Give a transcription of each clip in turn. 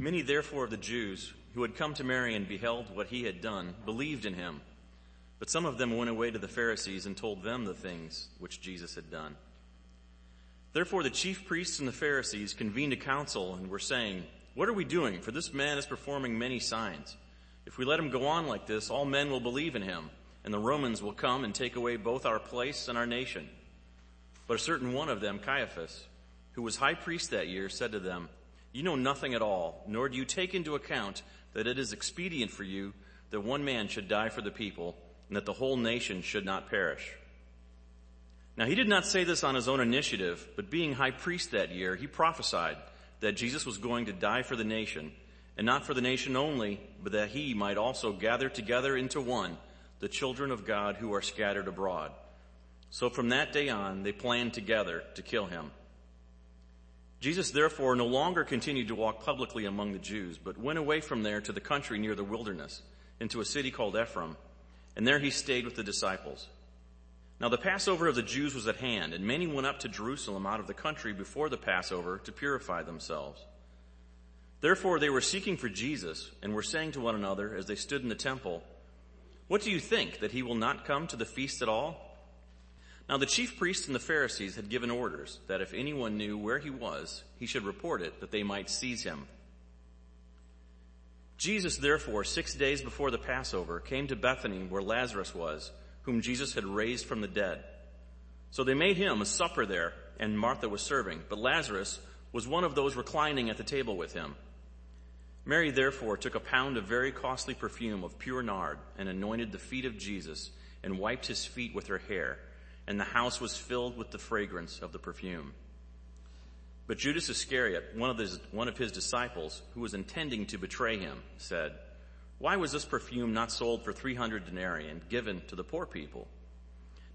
Many therefore of the Jews who had come to Mary and beheld what he had done believed in him. But some of them went away to the Pharisees and told them the things which Jesus had done. Therefore the chief priests and the Pharisees convened a council and were saying, What are we doing? For this man is performing many signs. If we let him go on like this, all men will believe in him, and the Romans will come and take away both our place and our nation. But a certain one of them, Caiaphas, who was high priest that year, said to them, You know nothing at all, nor do you take into account that it is expedient for you that one man should die for the people, and that the whole nation should not perish. Now he did not say this on his own initiative, but being high priest that year, he prophesied that Jesus was going to die for the nation, and not for the nation only, but that he might also gather together into one the children of God who are scattered abroad. So from that day on, they planned together to kill him. Jesus therefore no longer continued to walk publicly among the Jews, but went away from there to the country near the wilderness, into a city called Ephraim, and there he stayed with the disciples. Now the Passover of the Jews was at hand, and many went up to Jerusalem out of the country before the Passover to purify themselves. Therefore they were seeking for Jesus, and were saying to one another as they stood in the temple, What do you think, that he will not come to the feast at all? Now the chief priests and the Pharisees had given orders that if anyone knew where he was, he should report it that they might seize him. Jesus therefore, six days before the Passover, came to Bethany where Lazarus was, whom Jesus had raised from the dead. So they made him a supper there, and Martha was serving, but Lazarus was one of those reclining at the table with him. Mary therefore took a pound of very costly perfume of pure nard and anointed the feet of Jesus and wiped his feet with her hair and the house was filled with the fragrance of the perfume. But Judas Iscariot, one of, his, one of his disciples, who was intending to betray him, said, Why was this perfume not sold for 300 denarii and given to the poor people?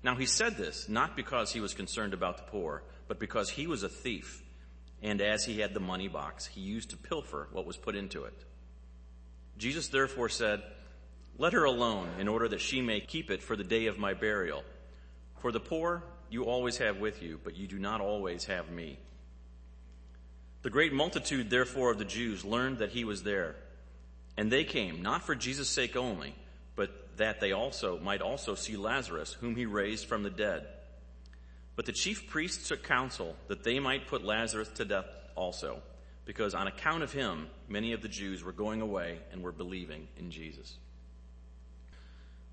Now he said this not because he was concerned about the poor, but because he was a thief, and as he had the money box, he used to pilfer what was put into it. Jesus therefore said, Let her alone in order that she may keep it for the day of my burial. For the poor you always have with you, but you do not always have me. The great multitude, therefore, of the Jews learned that he was there. And they came, not for Jesus' sake only, but that they also might also see Lazarus, whom he raised from the dead. But the chief priests took counsel that they might put Lazarus to death also, because on account of him, many of the Jews were going away and were believing in Jesus.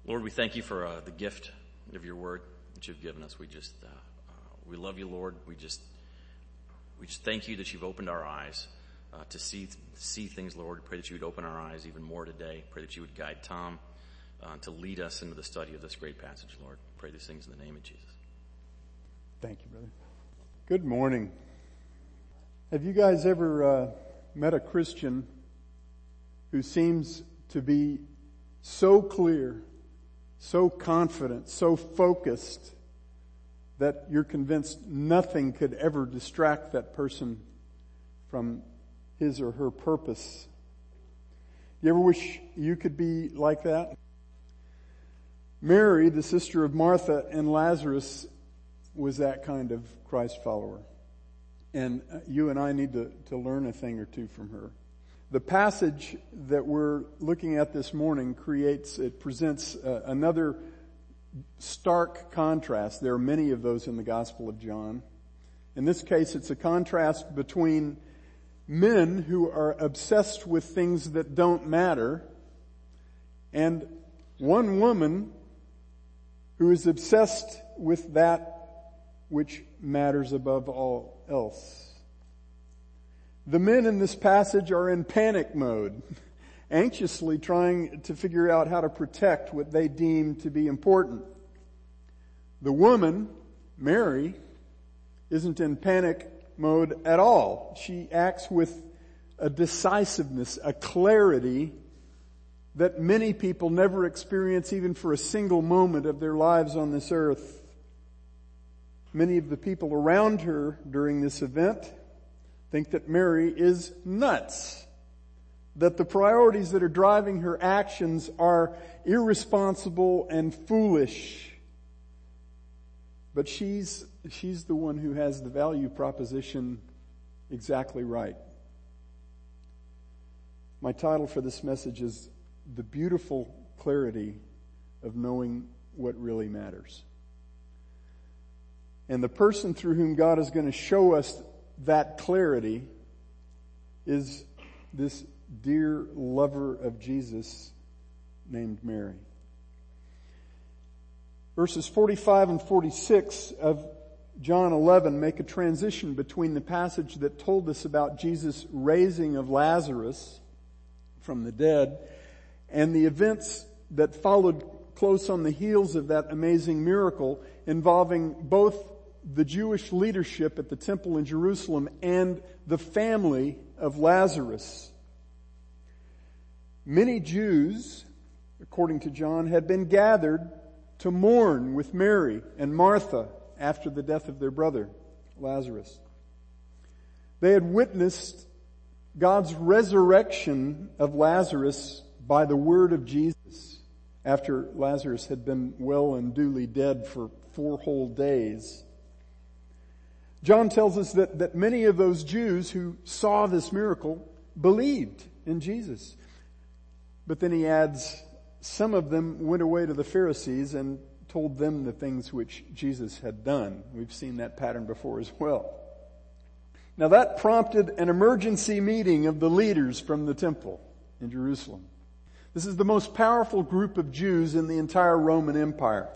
Lord, we thank you for uh, the gift of your word that you've given us. We just, uh, uh, we love you, Lord. We just, we just thank you that you've opened our eyes uh, to see see things, Lord. Pray that you would open our eyes even more today. Pray that you would guide Tom uh, to lead us into the study of this great passage, Lord. Pray these things in the name of Jesus. Thank you, brother. Good morning. Have you guys ever uh, met a Christian who seems to be so clear so confident, so focused that you're convinced nothing could ever distract that person from his or her purpose. You ever wish you could be like that? Mary, the sister of Martha and Lazarus, was that kind of Christ follower. And uh, you and I need to, to learn a thing or two from her. The passage that we're looking at this morning creates, it presents uh, another stark contrast. There are many of those in the Gospel of John. In this case, it's a contrast between men who are obsessed with things that don't matter and one woman who is obsessed with that which matters above all else. The men in this passage are in panic mode, anxiously trying to figure out how to protect what they deem to be important. The woman, Mary, isn't in panic mode at all. She acts with a decisiveness, a clarity that many people never experience even for a single moment of their lives on this earth. Many of the people around her during this event think that Mary is nuts. That the priorities that are driving her actions are irresponsible and foolish. But she's, she's the one who has the value proposition exactly right. My title for this message is The Beautiful Clarity of Knowing What Really Matters. And the person through whom God is going to show us that clarity is this dear lover of Jesus named Mary. Verses 45 and 46 of John 11 make a transition between the passage that told us about Jesus' raising of Lazarus from the dead and the events that followed close on the heels of that amazing miracle involving both the Jewish leadership at the temple in Jerusalem and the family of Lazarus. Many Jews, according to John, had been gathered to mourn with Mary and Martha after the death of their brother, Lazarus. They had witnessed God's resurrection of Lazarus by the word of Jesus after Lazarus had been well and duly dead for four whole days. John tells us that, that many of those Jews who saw this miracle believed in Jesus. But then he adds, some of them went away to the Pharisees and told them the things which Jesus had done. We've seen that pattern before as well. Now that prompted an emergency meeting of the leaders from the temple in Jerusalem. This is the most powerful group of Jews in the entire Roman Empire.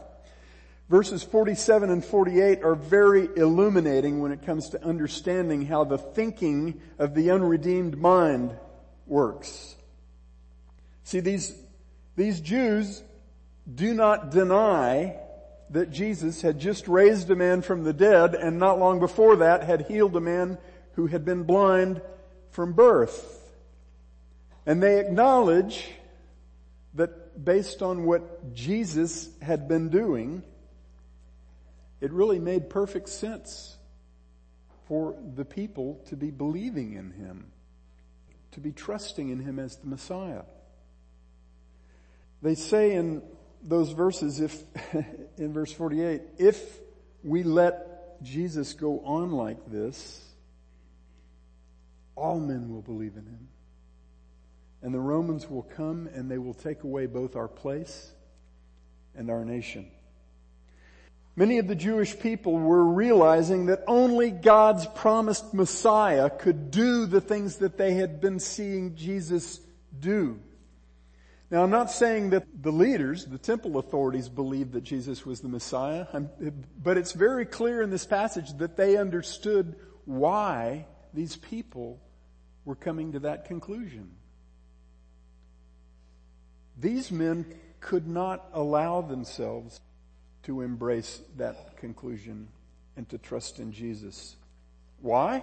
Verses 47 and 48 are very illuminating when it comes to understanding how the thinking of the unredeemed mind works. See, these, these Jews do not deny that Jesus had just raised a man from the dead and not long before that had healed a man who had been blind from birth. And they acknowledge that based on what Jesus had been doing, it really made perfect sense for the people to be believing in him, to be trusting in him as the Messiah. They say in those verses, if, in verse 48, if we let Jesus go on like this, all men will believe in him. And the Romans will come and they will take away both our place and our nation. Many of the Jewish people were realizing that only God's promised Messiah could do the things that they had been seeing Jesus do. Now I'm not saying that the leaders, the temple authorities believed that Jesus was the Messiah, but it's very clear in this passage that they understood why these people were coming to that conclusion. These men could not allow themselves to embrace that conclusion and to trust in Jesus. Why?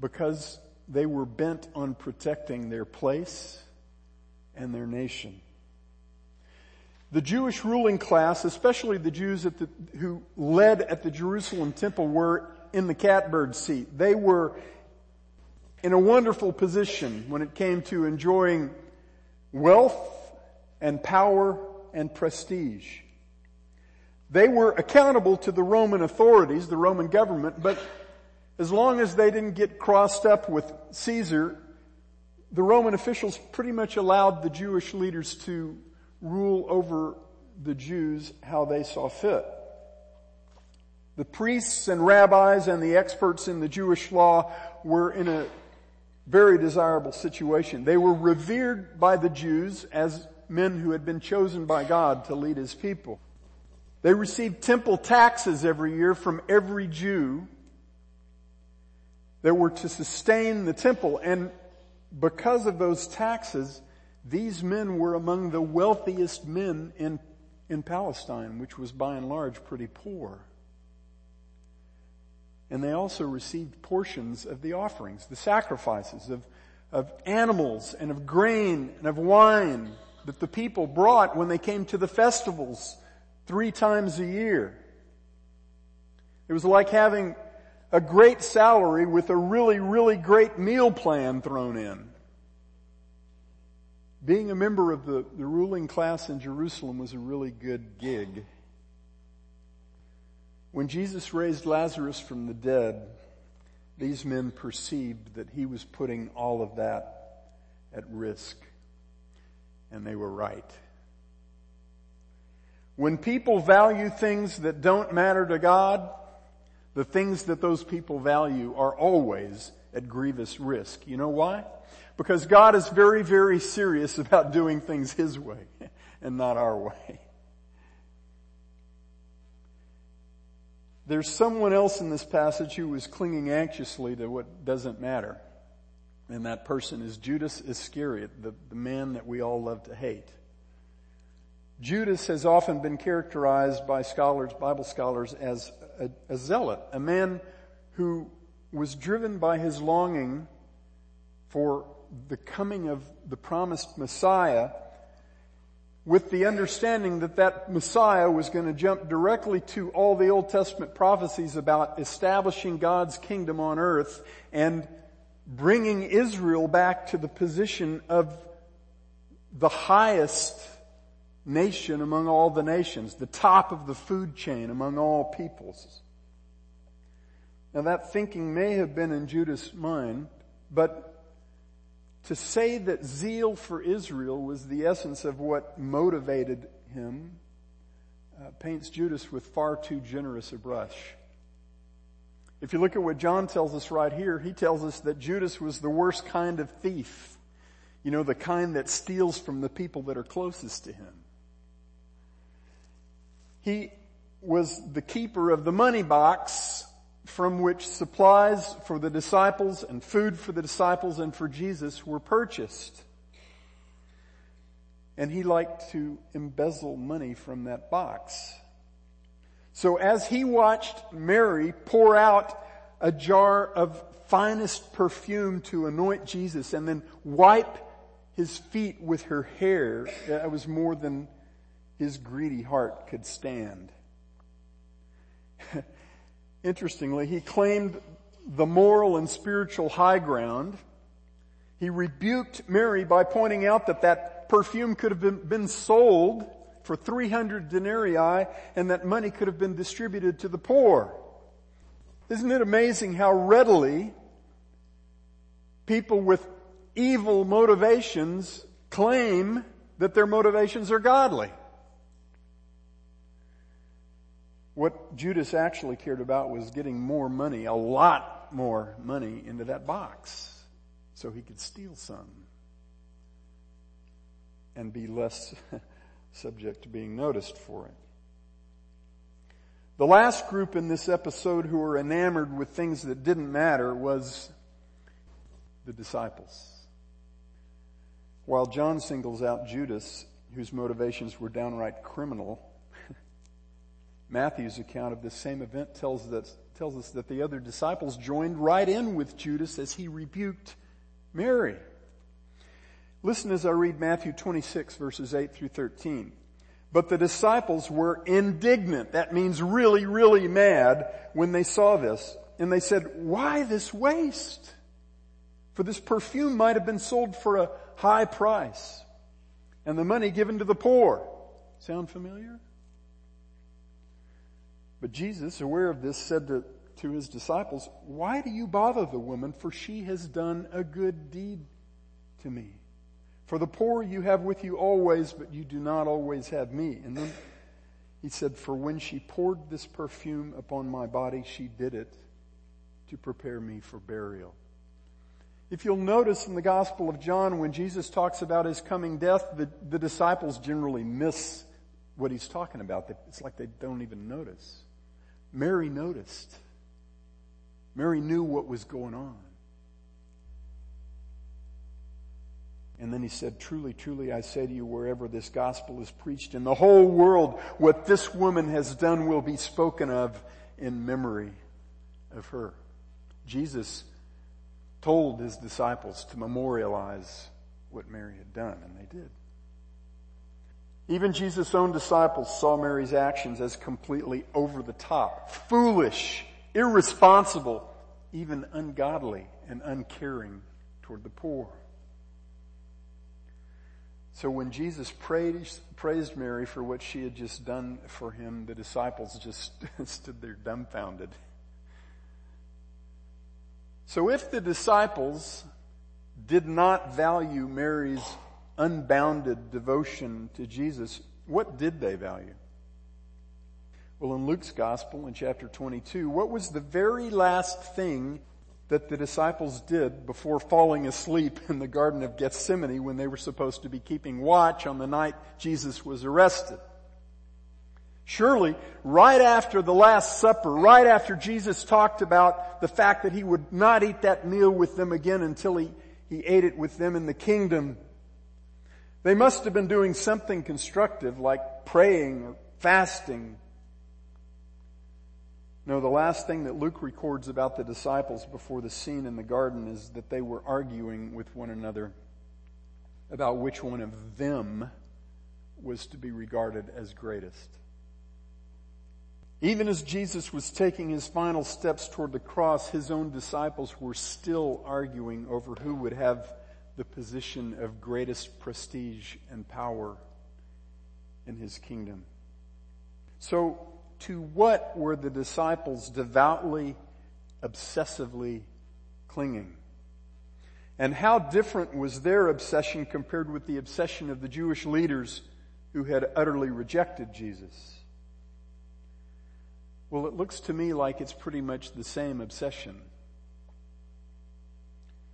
Because they were bent on protecting their place and their nation. The Jewish ruling class, especially the Jews the, who led at the Jerusalem temple were in the catbird seat. They were in a wonderful position when it came to enjoying wealth and power and prestige. They were accountable to the Roman authorities, the Roman government, but as long as they didn't get crossed up with Caesar, the Roman officials pretty much allowed the Jewish leaders to rule over the Jews how they saw fit. The priests and rabbis and the experts in the Jewish law were in a very desirable situation. They were revered by the Jews as men who had been chosen by God to lead his people. They received temple taxes every year from every Jew that were to sustain the temple. And because of those taxes, these men were among the wealthiest men in, in Palestine, which was by and large pretty poor. And they also received portions of the offerings, the sacrifices of, of animals and of grain and of wine that the people brought when they came to the festivals three times a year. It was like having a great salary with a really, really great meal plan thrown in. Being a member of the, the ruling class in Jerusalem was a really good gig. When Jesus raised Lazarus from the dead, these men perceived that he was putting all of that at risk. And they were right. When people value things that don't matter to God, the things that those people value are always at grievous risk. You know why? Because God is very, very serious about doing things His way and not our way. There's someone else in this passage who was clinging anxiously to what doesn't matter. And that person is Judas Iscariot, the, the man that we all love to hate. Judas has often been characterized by scholars, Bible scholars, as a, a zealot, a man who was driven by his longing for the coming of the promised Messiah with the understanding that that Messiah was going to jump directly to all the Old Testament prophecies about establishing God's kingdom on earth and bringing Israel back to the position of the highest nation among all the nations, the top of the food chain among all peoples. Now that thinking may have been in Judas' mind, but to say that zeal for Israel was the essence of what motivated him uh, paints Judas with far too generous a brush. If you look at what John tells us right here, he tells us that Judas was the worst kind of thief. You know, the kind that steals from the people that are closest to him. He was the keeper of the money box from which supplies for the disciples and food for the disciples and for Jesus were purchased. And he liked to embezzle money from that box. So as he watched Mary pour out a jar of finest perfume to anoint Jesus and then wipe his feet with her hair, that was more than his greedy heart could stand. Interestingly, he claimed the moral and spiritual high ground. He rebuked Mary by pointing out that that perfume could have been, been sold for 300 denarii and that money could have been distributed to the poor. Isn't it amazing how readily people with evil motivations claim that their motivations are godly? What Judas actually cared about was getting more money, a lot more money into that box so he could steal some and be less subject to being noticed for it. The last group in this episode who were enamored with things that didn't matter was the disciples. While John singles out Judas, whose motivations were downright criminal, Matthew's account of this same event tells us, tells us that the other disciples joined right in with Judas as he rebuked Mary. Listen as I read Matthew 26 verses 8 through 13. But the disciples were indignant. That means really, really mad when they saw this. And they said, why this waste? For this perfume might have been sold for a high price and the money given to the poor. Sound familiar? But Jesus, aware of this, said to, to his disciples, why do you bother the woman? For she has done a good deed to me. For the poor you have with you always, but you do not always have me. And then he said, for when she poured this perfume upon my body, she did it to prepare me for burial. If you'll notice in the Gospel of John, when Jesus talks about his coming death, the, the disciples generally miss what he's talking about. It's like they don't even notice. Mary noticed. Mary knew what was going on. And then he said, truly, truly, I say to you, wherever this gospel is preached in the whole world, what this woman has done will be spoken of in memory of her. Jesus told his disciples to memorialize what Mary had done, and they did. Even Jesus' own disciples saw Mary's actions as completely over the top, foolish, irresponsible, even ungodly and uncaring toward the poor. So when Jesus praised, praised Mary for what she had just done for him, the disciples just stood there dumbfounded. So if the disciples did not value Mary's unbounded devotion to Jesus, what did they value? Well, in Luke's gospel in chapter 22, what was the very last thing that the disciples did before falling asleep in the Garden of Gethsemane when they were supposed to be keeping watch on the night Jesus was arrested? Surely, right after the Last Supper, right after Jesus talked about the fact that he would not eat that meal with them again until he, he ate it with them in the kingdom, they must have been doing something constructive like praying or fasting. No, the last thing that Luke records about the disciples before the scene in the garden is that they were arguing with one another about which one of them was to be regarded as greatest. Even as Jesus was taking his final steps toward the cross, his own disciples were still arguing over who would have the position of greatest prestige and power in his kingdom. So, to what were the disciples devoutly, obsessively clinging? And how different was their obsession compared with the obsession of the Jewish leaders who had utterly rejected Jesus? Well, it looks to me like it's pretty much the same obsession.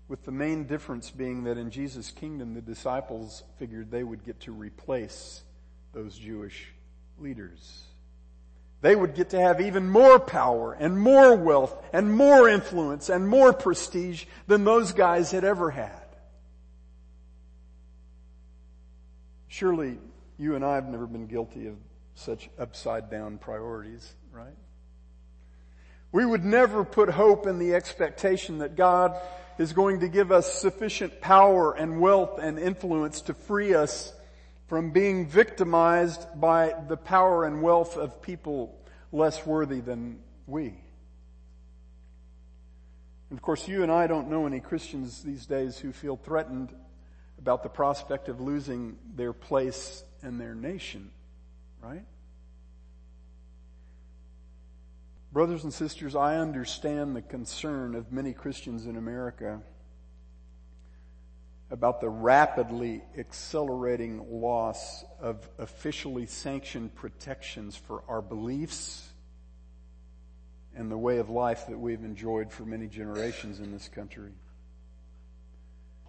With the main difference being that in Jesus' kingdom, the disciples figured they would get to replace those Jewish leaders. They would get to have even more power and more wealth and more influence and more prestige than those guys had ever had. Surely you and I have never been guilty of such upside down priorities, right? We would never put hope in the expectation that God is going to give us sufficient power and wealth and influence to free us from being victimized by the power and wealth of people less worthy than we. And of course, you and I don't know any Christians these days who feel threatened about the prospect of losing their place in their nation, right? Brothers and sisters, I understand the concern of many Christians in America about the rapidly accelerating loss of officially sanctioned protections for our beliefs and the way of life that we've enjoyed for many generations in this country.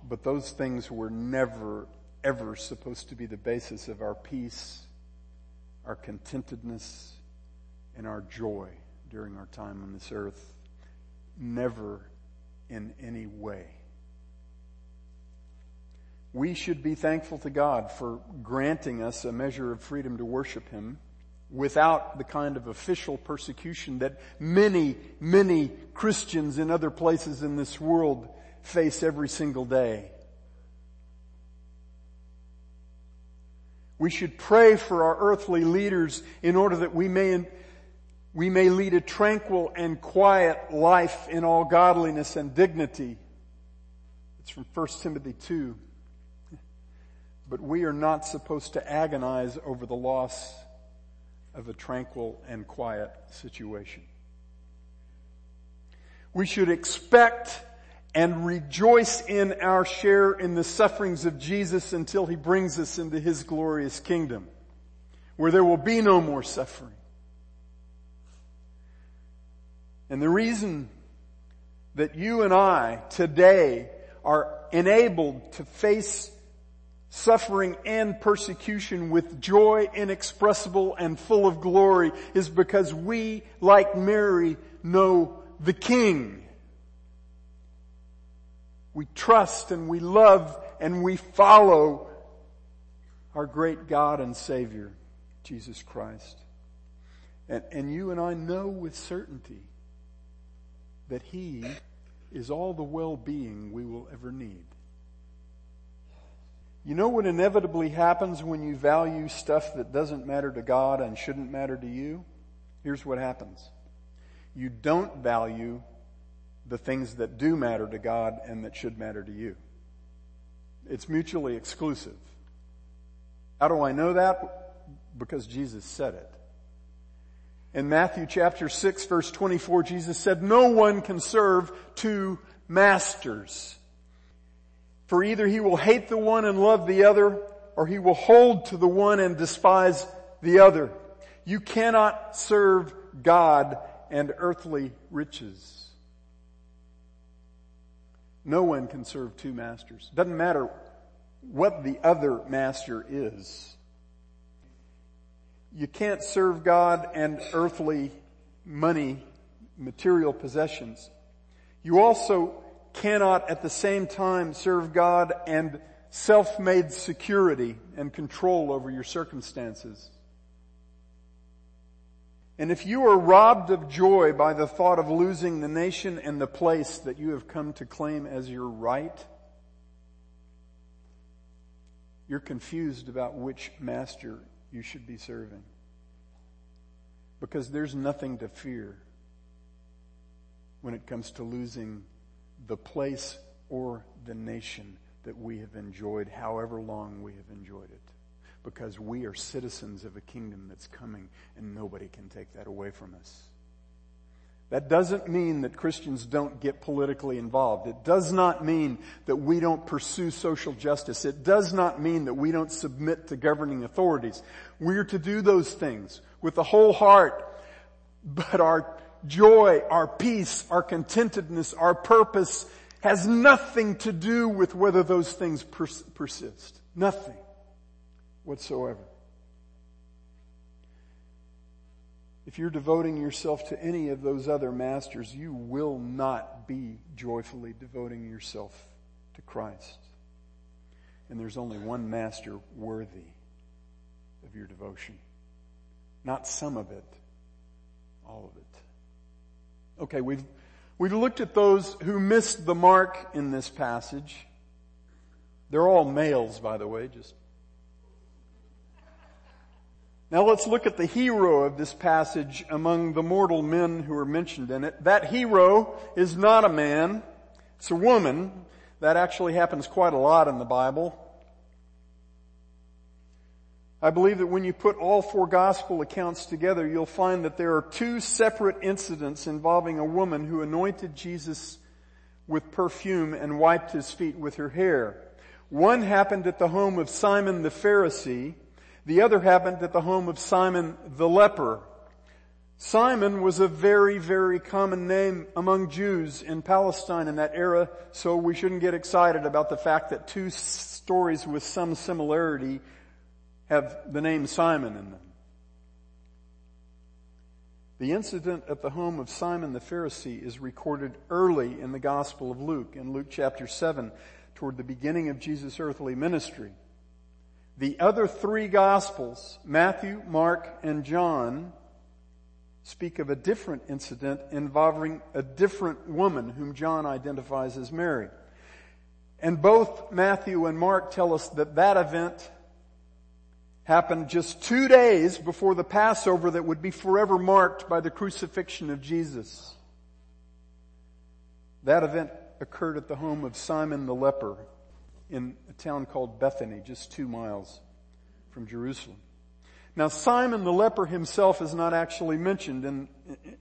But those things were never, ever supposed to be the basis of our peace, our contentedness, and our joy during our time on this earth. Never in any way. We should be thankful to God for granting us a measure of freedom to worship Him without the kind of official persecution that many, many Christians in other places in this world face every single day. We should pray for our earthly leaders in order that we may we may lead a tranquil and quiet life in all godliness and dignity. It's from 1 Timothy 2. But we are not supposed to agonize over the loss of a tranquil and quiet situation. We should expect and rejoice in our share in the sufferings of Jesus until he brings us into his glorious kingdom, where there will be no more suffering and the reason that you and I today are enabled to face suffering and persecution with joy inexpressible and full of glory is because we, like Mary, know the King. We trust and we love and we follow our great God and Savior, Jesus Christ. And, and you and I know with certainty that He is all the well-being we will ever need. You know what inevitably happens when you value stuff that doesn't matter to God and shouldn't matter to you? Here's what happens. You don't value the things that do matter to God and that should matter to you. It's mutually exclusive. How do I know that? Because Jesus said it. In Matthew chapter 6 verse 24, Jesus said, no one can serve two masters. For either he will hate the one and love the other, or he will hold to the one and despise the other. You cannot serve God and earthly riches. No one can serve two masters. Doesn't matter what the other master is. You can't serve God and earthly money, material possessions. You also cannot at the same time serve God and self-made security and control over your circumstances. And if you are robbed of joy by the thought of losing the nation and the place that you have come to claim as your right, you're confused about which master you should be serving. Because there's nothing to fear when it comes to losing the place or the nation that we have enjoyed, however long we have enjoyed it. Because we are citizens of a kingdom that's coming and nobody can take that away from us. That doesn't mean that Christians don't get politically involved. It does not mean that we don't pursue social justice. It does not mean that we don't submit to governing authorities. We're to do those things with the whole heart. But our joy, our peace, our contentedness, our purpose has nothing to do with whether those things pers- persist. Nothing whatsoever. If you're devoting yourself to any of those other masters, you will not be joyfully devoting yourself to Christ. And there's only one master worthy of your devotion. Not some of it, all of it. Okay, we've, we've looked at those who missed the mark in this passage. They're all males, by the way, just now let's look at the hero of this passage among the mortal men who are mentioned in it. That hero is not a man, it's a woman. That actually happens quite a lot in the Bible. I believe that when you put all four gospel accounts together, you'll find that there are two separate incidents involving a woman who anointed Jesus with perfume and wiped his feet with her hair. One happened at the home of Simon the Pharisee, the other happened at the home of Simon the leper. Simon was a very, very common name among Jews in Palestine in that era, so we shouldn't get excited about the fact that two stories with some similarity have the name Simon in them. The incident at the home of Simon the Pharisee is recorded early in the Gospel of Luke, in Luke chapter 7, toward the beginning of Jesus' earthly ministry. The other three gospels, Matthew, Mark, and John, speak of a different incident involving a different woman whom John identifies as Mary. And both Matthew and Mark tell us that that event happened just two days before the Passover that would be forever marked by the crucifixion of Jesus. That event occurred at the home of Simon the leper in a town called Bethany, just two miles from Jerusalem. Now Simon the leper himself is not actually mentioned in,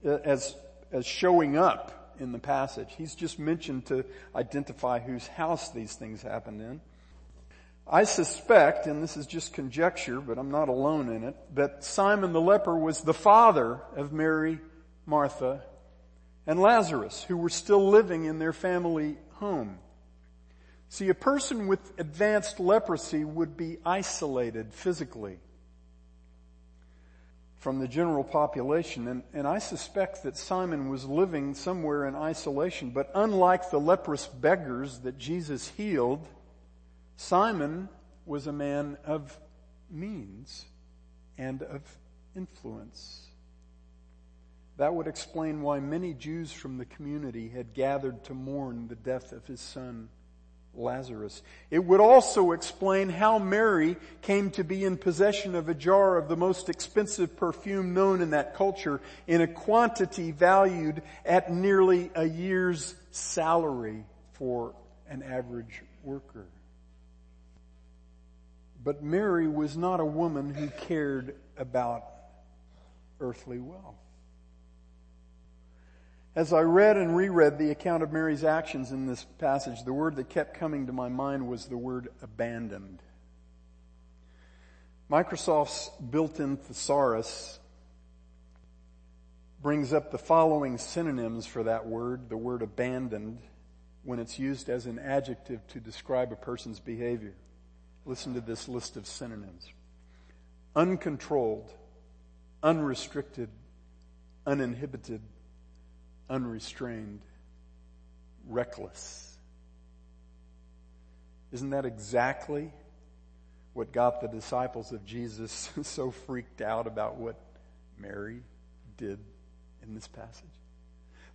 as, as showing up in the passage. He's just mentioned to identify whose house these things happened in. I suspect, and this is just conjecture, but I'm not alone in it, that Simon the leper was the father of Mary, Martha, and Lazarus, who were still living in their family home. See, a person with advanced leprosy would be isolated physically from the general population. And, and I suspect that Simon was living somewhere in isolation. But unlike the leprous beggars that Jesus healed, Simon was a man of means and of influence. That would explain why many Jews from the community had gathered to mourn the death of his son Lazarus. It would also explain how Mary came to be in possession of a jar of the most expensive perfume known in that culture in a quantity valued at nearly a year's salary for an average worker. But Mary was not a woman who cared about earthly wealth. As I read and reread the account of Mary's actions in this passage, the word that kept coming to my mind was the word abandoned. Microsoft's built-in thesaurus brings up the following synonyms for that word, the word abandoned, when it's used as an adjective to describe a person's behavior. Listen to this list of synonyms. Uncontrolled, unrestricted, uninhibited, unrestrained, reckless. Isn't that exactly what got the disciples of Jesus so freaked out about what Mary did in this passage?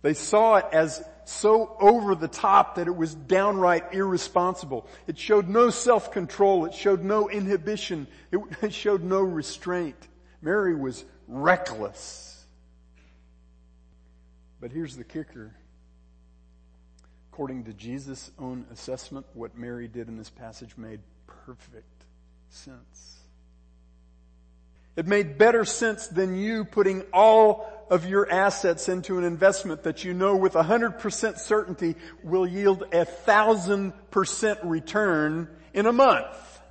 They saw it as so over the top that it was downright irresponsible. It showed no self-control. It showed no inhibition. It showed no restraint. Mary was reckless. But here's the kicker. According to Jesus' own assessment, what Mary did in this passage made perfect sense. It made better sense than you putting all of your assets into an investment that you know with 100% certainty will yield a thousand percent return in a month.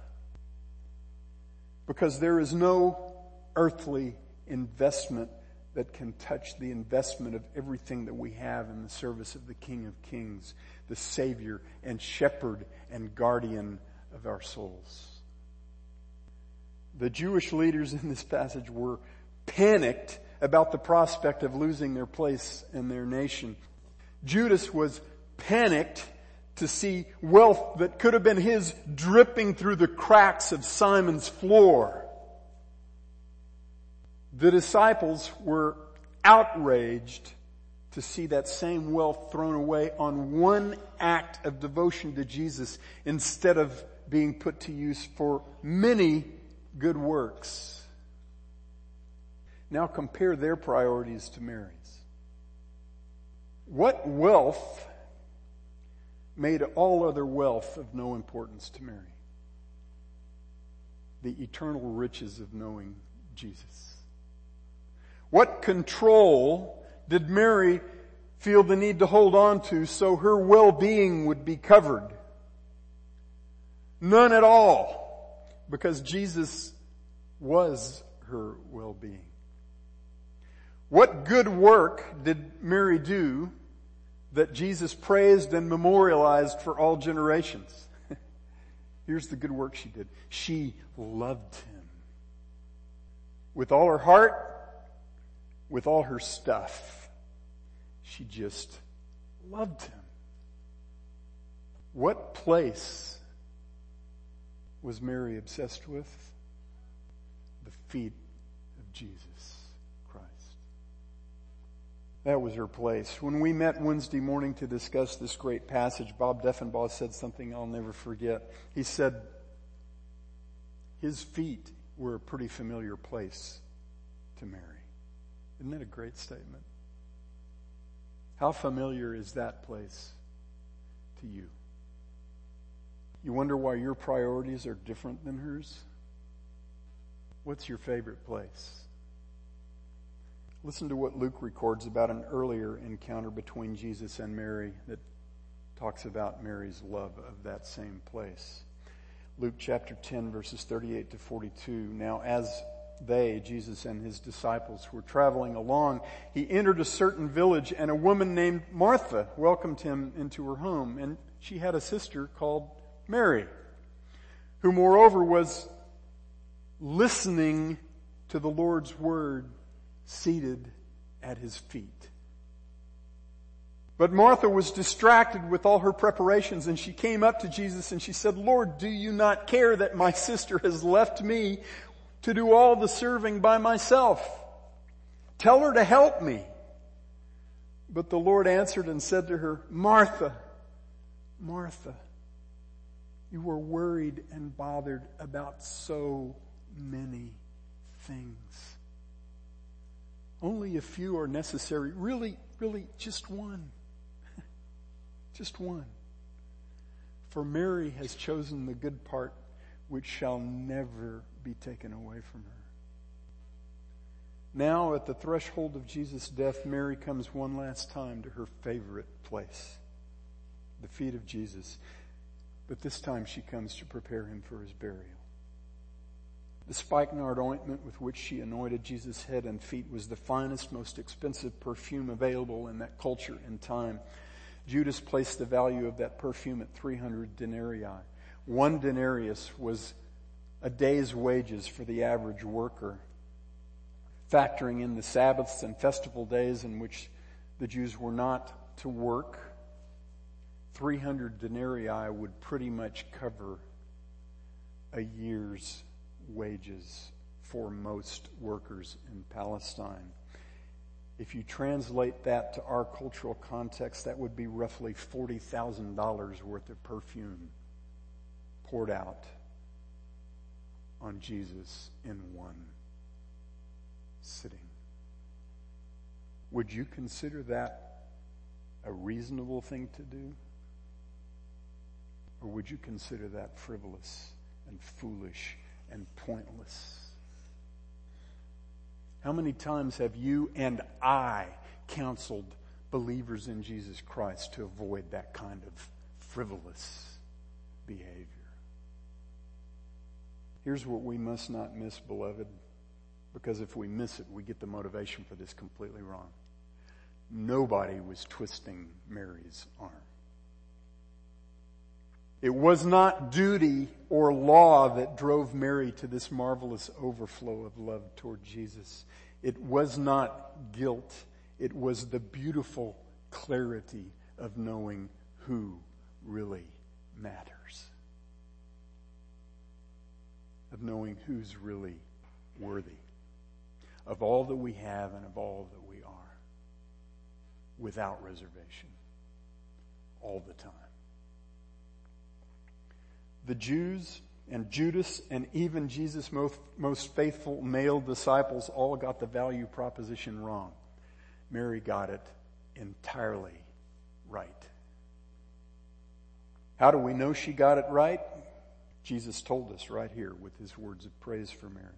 Because there is no earthly investment that can touch the investment of everything that we have in the service of the King of Kings, the Savior and Shepherd and Guardian of our souls. The Jewish leaders in this passage were panicked about the prospect of losing their place in their nation. Judas was panicked to see wealth that could have been his dripping through the cracks of Simon's floor. The disciples were outraged to see that same wealth thrown away on one act of devotion to Jesus instead of being put to use for many good works. Now compare their priorities to Mary's. What wealth made all other wealth of no importance to Mary? The eternal riches of knowing Jesus. What control did Mary feel the need to hold on to so her well-being would be covered? None at all, because Jesus was her well-being. What good work did Mary do that Jesus praised and memorialized for all generations? Here's the good work she did. She loved him. With all her heart, with all her stuff. She just loved him. What place was Mary obsessed with? The feet of Jesus. That was her place. When we met Wednesday morning to discuss this great passage, Bob Deffinbaugh said something I'll never forget. He said, his feet were a pretty familiar place to Mary. Isn't that a great statement? How familiar is that place to you? You wonder why your priorities are different than hers? What's your favorite place? Listen to what Luke records about an earlier encounter between Jesus and Mary that talks about Mary's love of that same place. Luke chapter 10 verses 38 to 42. Now as they, Jesus and his disciples, were traveling along, he entered a certain village and a woman named Martha welcomed him into her home. And she had a sister called Mary, who moreover was listening to the Lord's word seated at his feet. But Martha was distracted with all her preparations and she came up to Jesus and she said, Lord, do you not care that my sister has left me to do all the serving by myself. Tell her to help me. But the Lord answered and said to her, Martha, Martha, you are worried and bothered about so many things. Only a few are necessary. Really, really, just one. just one. For Mary has chosen the good part which shall never be taken away from her. Now at the threshold of Jesus' death, Mary comes one last time to her favorite place, the feet of Jesus. But this time she comes to prepare him for his burial. The spikenard ointment with which she anointed Jesus' head and feet was the finest, most expensive perfume available in that culture and time. Judas placed the value of that perfume at 300 denarii. One denarius was a day's wages for the average worker factoring in the Sabbaths and festival days in which the Jews were not to work, 300 denarii would pretty much cover a year's wages for most workers in Palestine. If you translate that to our cultural context, that would be roughly $40,000 worth of perfume poured out on Jesus in one sitting. Would you consider that a reasonable thing to do? Or would you consider that frivolous and foolish and pointless? How many times have you and I counseled believers in Jesus Christ to avoid that kind of frivolous behavior? Here's what we must not miss, beloved. Because if we miss it, we get the motivation for this completely wrong. Nobody was twisting Mary's arm. It was not duty or law that drove Mary to this marvelous overflow of love toward Jesus. It was not guilt. It was the beautiful clarity of knowing who really matters. Of knowing who's really worthy of all that we have and of all that we are without reservation all the time. The Jews and Judas and even Jesus' most, most faithful male disciples all got the value proposition wrong. Mary got it entirely right. How do we know she got it right? Jesus told us right here with his words of praise for Mary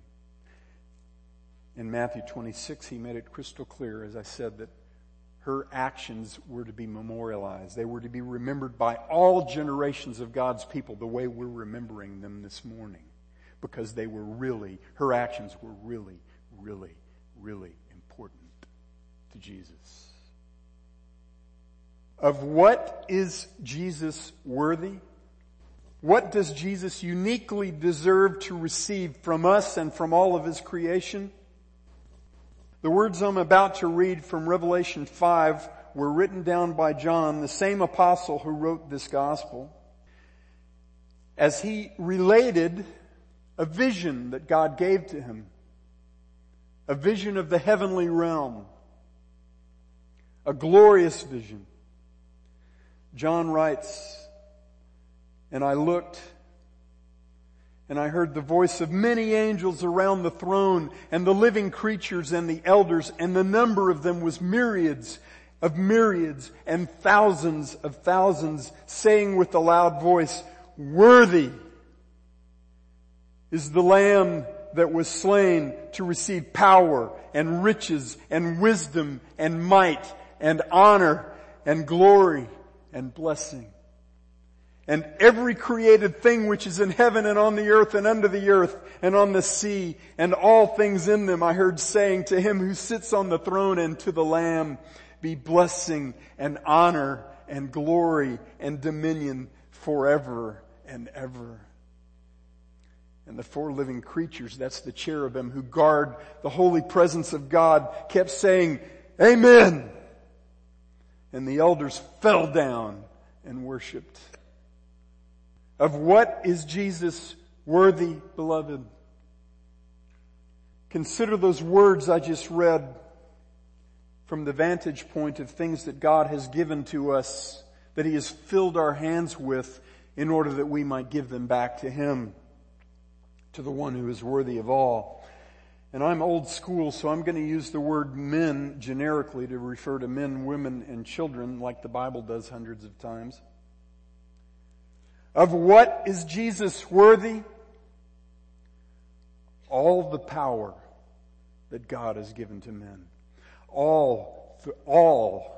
in Matthew 26, he made it crystal clear, as I said, that her actions were to be memorialized. They were to be remembered by all generations of God's people the way we're remembering them this morning. Because they were really, her actions were really, really, really important to Jesus. Of what is Jesus worthy? What does Jesus uniquely deserve to receive from us and from all of his creation? The words I'm about to read from Revelation 5 were written down by John, the same apostle who wrote this gospel, as he related a vision that God gave to him. A vision of the heavenly realm. A glorious vision. John writes, and I looked and I heard the voice of many angels around the throne and the living creatures and the elders and the number of them was myriads of myriads and thousands of thousands saying with a loud voice, worthy is the lamb that was slain to receive power and riches and wisdom and might and honor and glory and blessing and every created thing which is in heaven and on the earth and under the earth and on the sea and all things in them I heard saying to him who sits on the throne and to the lamb be blessing and honor and glory and dominion forever and ever. And the four living creatures, that's the cherubim who guard the holy presence of God, kept saying, Amen. And the elders fell down and worshiped. Of what is Jesus worthy, beloved? Consider those words I just read from the vantage point of things that God has given to us, that He has filled our hands with in order that we might give them back to Him, to the one who is worthy of all. And I'm old school, so I'm going to use the word men generically to refer to men, women, and children like the Bible does hundreds of times. Of what is Jesus worthy? All the power that God has given to men. All, all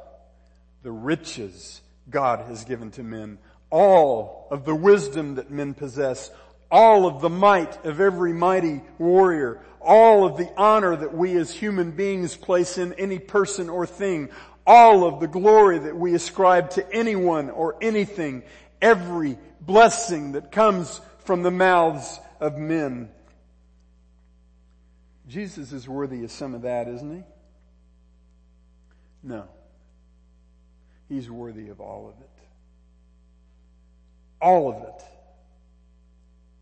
the riches God has given to men. All of the wisdom that men possess. All of the might of every mighty warrior. All of the honor that we as human beings place in any person or thing. All of the glory that we ascribe to anyone or anything. Every blessing that comes from the mouths of men. Jesus is worthy of some of that, isn't he? No. He's worthy of all of it. All of it.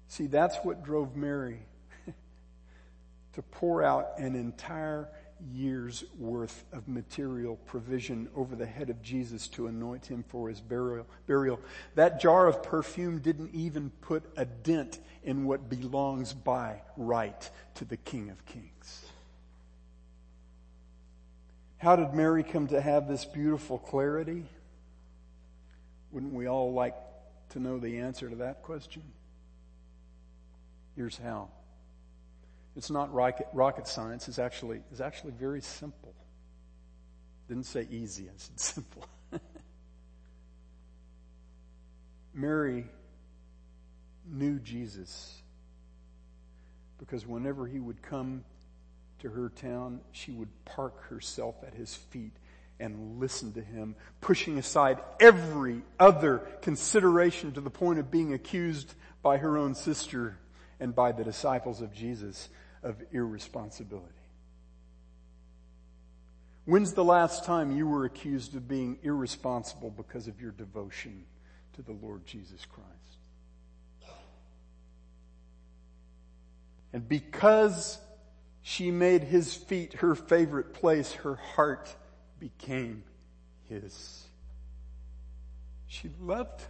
See, that's what drove Mary to pour out an entire year's worth of material provision over the head of Jesus to anoint him for his burial. burial. That jar of perfume didn't even put a dent in what belongs by right to the King of Kings. How did Mary come to have this beautiful clarity? Wouldn't we all like to know the answer to that question? Here's how. It's not rocket, rocket science. It's actually, it's actually very simple. Didn't say easy, I said simple. Mary knew Jesus because whenever he would come to her town, she would park herself at his feet and listen to him, pushing aside every other consideration to the point of being accused by her own sister and by the disciples of Jesus of irresponsibility. When's the last time you were accused of being irresponsible because of your devotion to the Lord Jesus Christ? And because she made his feet her favorite place, her heart became his. She loved him.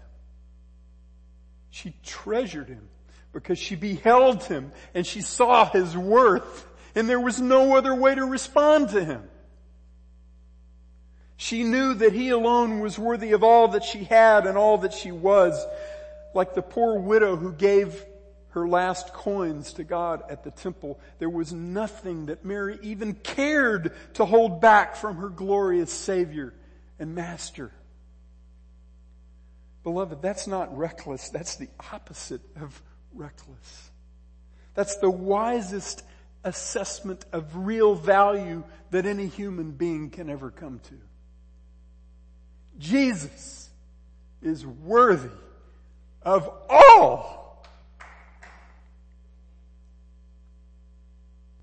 She treasured him because she beheld him and she saw his worth and there was no other way to respond to him. She knew that he alone was worthy of all that she had and all that she was, like the poor widow who gave her last coins to God at the temple. There was nothing that Mary even cared to hold back from her glorious Savior and Master. Beloved, that's not reckless. That's the opposite of reckless. That's the wisest assessment of real value that any human being can ever come to. Jesus is worthy of all.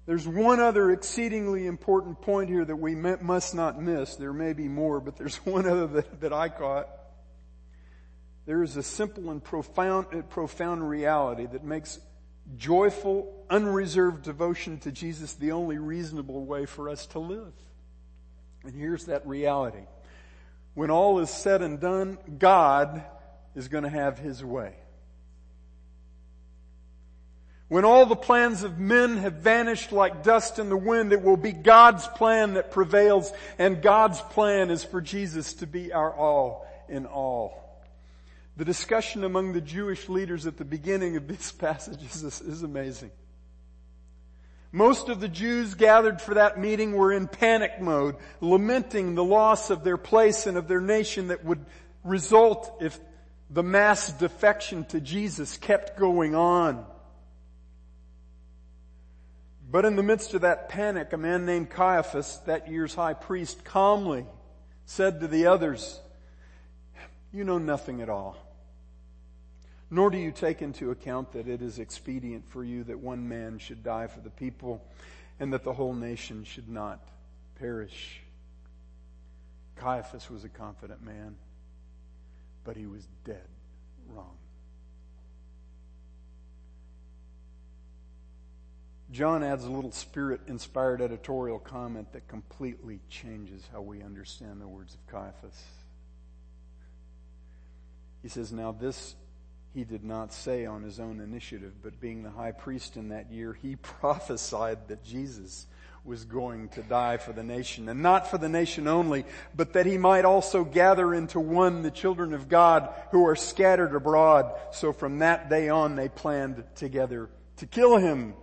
There's one other exceedingly important point here that we must not miss. There may be more, but there's one other that, that I caught. There is a simple and profound, profound reality that makes joyful, unreserved devotion to Jesus the only reasonable way for us to live. And here's that reality. When all is said and done, God is going to have His way. When all the plans of men have vanished like dust in the wind, it will be God's plan that prevails, and God's plan is for Jesus to be our all in all. The discussion among the Jewish leaders at the beginning of this passage is, is amazing. Most of the Jews gathered for that meeting were in panic mode, lamenting the loss of their place and of their nation that would result if the mass defection to Jesus kept going on. But in the midst of that panic, a man named Caiaphas, that year's high priest, calmly said to the others, you know nothing at all. Nor do you take into account that it is expedient for you that one man should die for the people and that the whole nation should not perish. Caiaphas was a confident man, but he was dead wrong. John adds a little spirit inspired editorial comment that completely changes how we understand the words of Caiaphas. He says, Now this he did not say on his own initiative, but being the high priest in that year, he prophesied that Jesus was going to die for the nation, and not for the nation only, but that he might also gather into one the children of God who are scattered abroad. So from that day on, they planned together to kill him.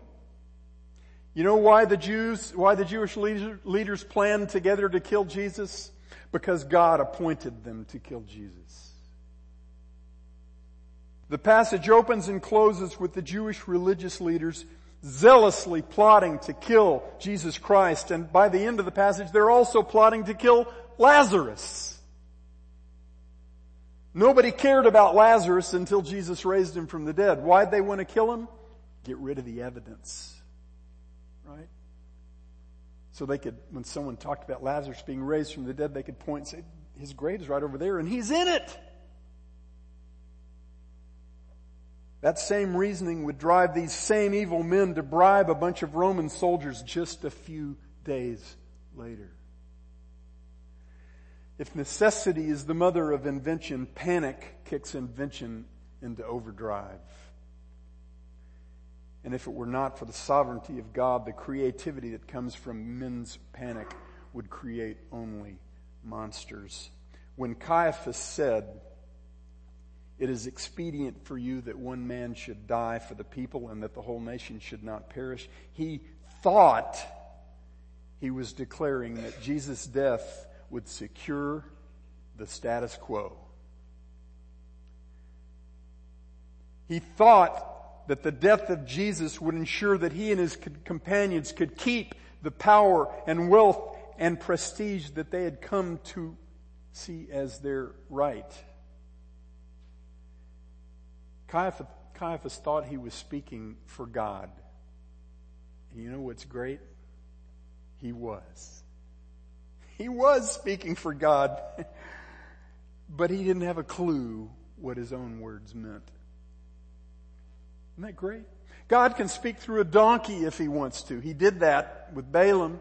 You know why the Jews, why the Jewish leaders planned together to kill Jesus? Because God appointed them to kill Jesus. The passage opens and closes with the Jewish religious leaders zealously plotting to kill Jesus Christ. And by the end of the passage, they're also plotting to kill Lazarus. Nobody cared about Lazarus until Jesus raised him from the dead. Why'd they want to kill him? Get rid of the evidence. Right? So they could, when someone talked about Lazarus being raised from the dead, they could point and say, his grave is right over there and he's in it. That same reasoning would drive these same evil men to bribe a bunch of Roman soldiers just a few days later. If necessity is the mother of invention, panic kicks invention into overdrive. And if it were not for the sovereignty of God, the creativity that comes from men's panic would create only monsters. When Caiaphas said, it is expedient for you that one man should die for the people and that the whole nation should not perish. He thought he was declaring that Jesus' death would secure the status quo. He thought that the death of Jesus would ensure that he and his companions could keep the power and wealth and prestige that they had come to see as their right. Caiaphas, Caiaphas thought he was speaking for God. And you know what's great? He was. He was speaking for God, but he didn't have a clue what his own words meant. Isn't that great? God can speak through a donkey if he wants to. He did that with Balaam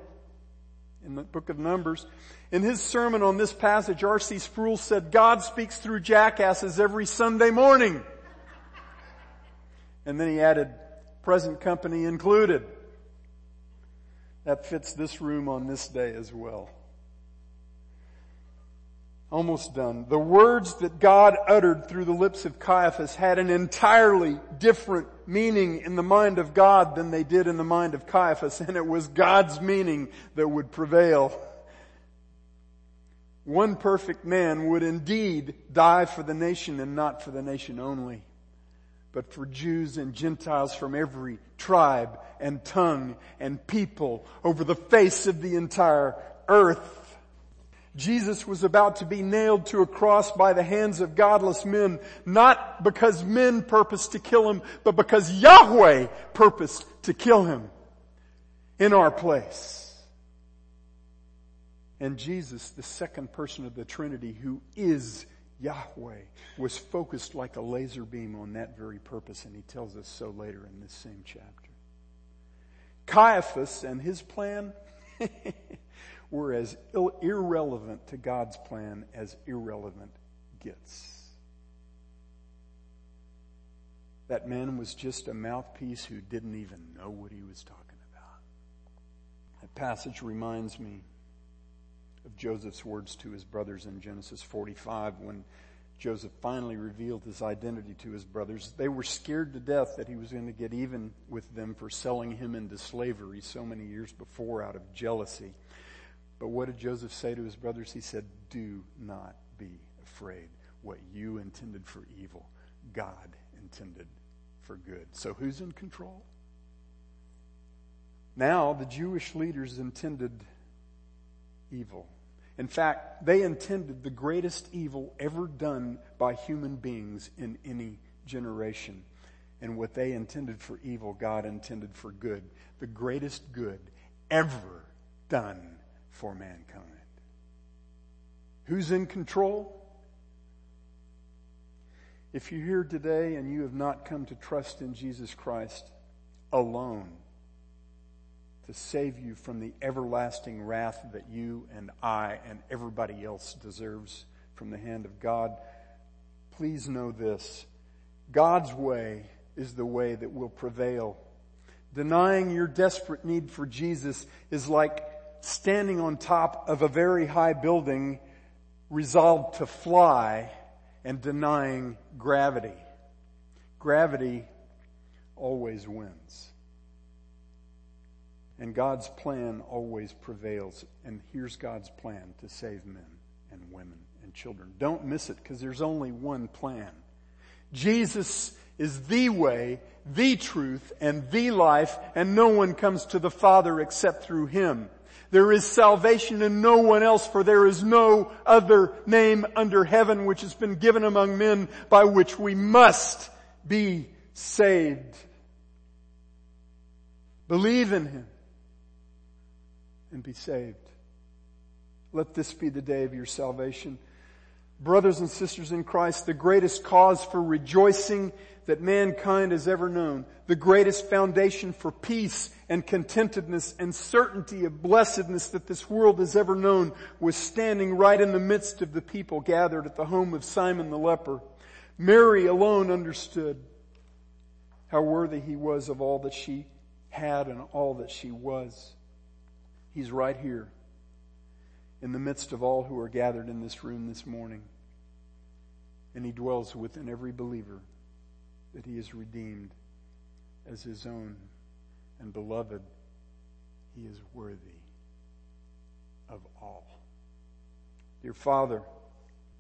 in the book of Numbers. In his sermon on this passage, R.C. Sproul said, God speaks through jackasses every Sunday morning. And then he added, present company included. That fits this room on this day as well. Almost done. The words that God uttered through the lips of Caiaphas had an entirely different meaning in the mind of God than they did in the mind of Caiaphas, and it was God's meaning that would prevail. One perfect man would indeed die for the nation and not for the nation only but for Jews and Gentiles from every tribe and tongue and people over the face of the entire earth. Jesus was about to be nailed to a cross by the hands of godless men, not because men purposed to kill him, but because Yahweh purposed to kill him in our place. And Jesus, the second person of the Trinity who is Yahweh was focused like a laser beam on that very purpose, and he tells us so later in this same chapter. Caiaphas and his plan were as irrelevant to God's plan as irrelevant gets. That man was just a mouthpiece who didn't even know what he was talking about. That passage reminds me of Joseph's words to his brothers in Genesis 45 when Joseph finally revealed his identity to his brothers. They were scared to death that he was going to get even with them for selling him into slavery so many years before out of jealousy. But what did Joseph say to his brothers? He said, Do not be afraid. What you intended for evil, God intended for good. So who's in control? Now, the Jewish leaders intended evil. In fact, they intended the greatest evil ever done by human beings in any generation. And what they intended for evil, God intended for good. The greatest good ever done for mankind. Who's in control? If you're here today and you have not come to trust in Jesus Christ alone, to save you from the everlasting wrath that you and I and everybody else deserves from the hand of God. Please know this. God's way is the way that will prevail. Denying your desperate need for Jesus is like standing on top of a very high building resolved to fly and denying gravity. Gravity always wins. And God's plan always prevails. And here's God's plan to save men and women and children. Don't miss it because there's only one plan. Jesus is the way, the truth, and the life, and no one comes to the Father except through Him. There is salvation in no one else, for there is no other name under heaven which has been given among men by which we must be saved. Believe in Him and be saved. Let this be the day of your salvation. Brothers and sisters in Christ, the greatest cause for rejoicing that mankind has ever known, the greatest foundation for peace and contentedness and certainty of blessedness that this world has ever known was standing right in the midst of the people gathered at the home of Simon the leper. Mary alone understood how worthy he was of all that she had and all that she was. He's right here in the midst of all who are gathered in this room this morning. And he dwells within every believer that he is redeemed as his own and beloved. He is worthy of all. Dear Father,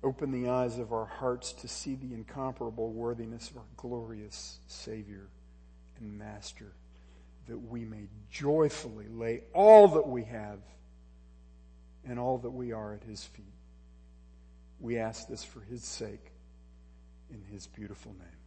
open the eyes of our hearts to see the incomparable worthiness of our glorious Savior and Master, that we may joyfully lay all that we have and all that we are at His feet. We ask this for His sake in His beautiful name.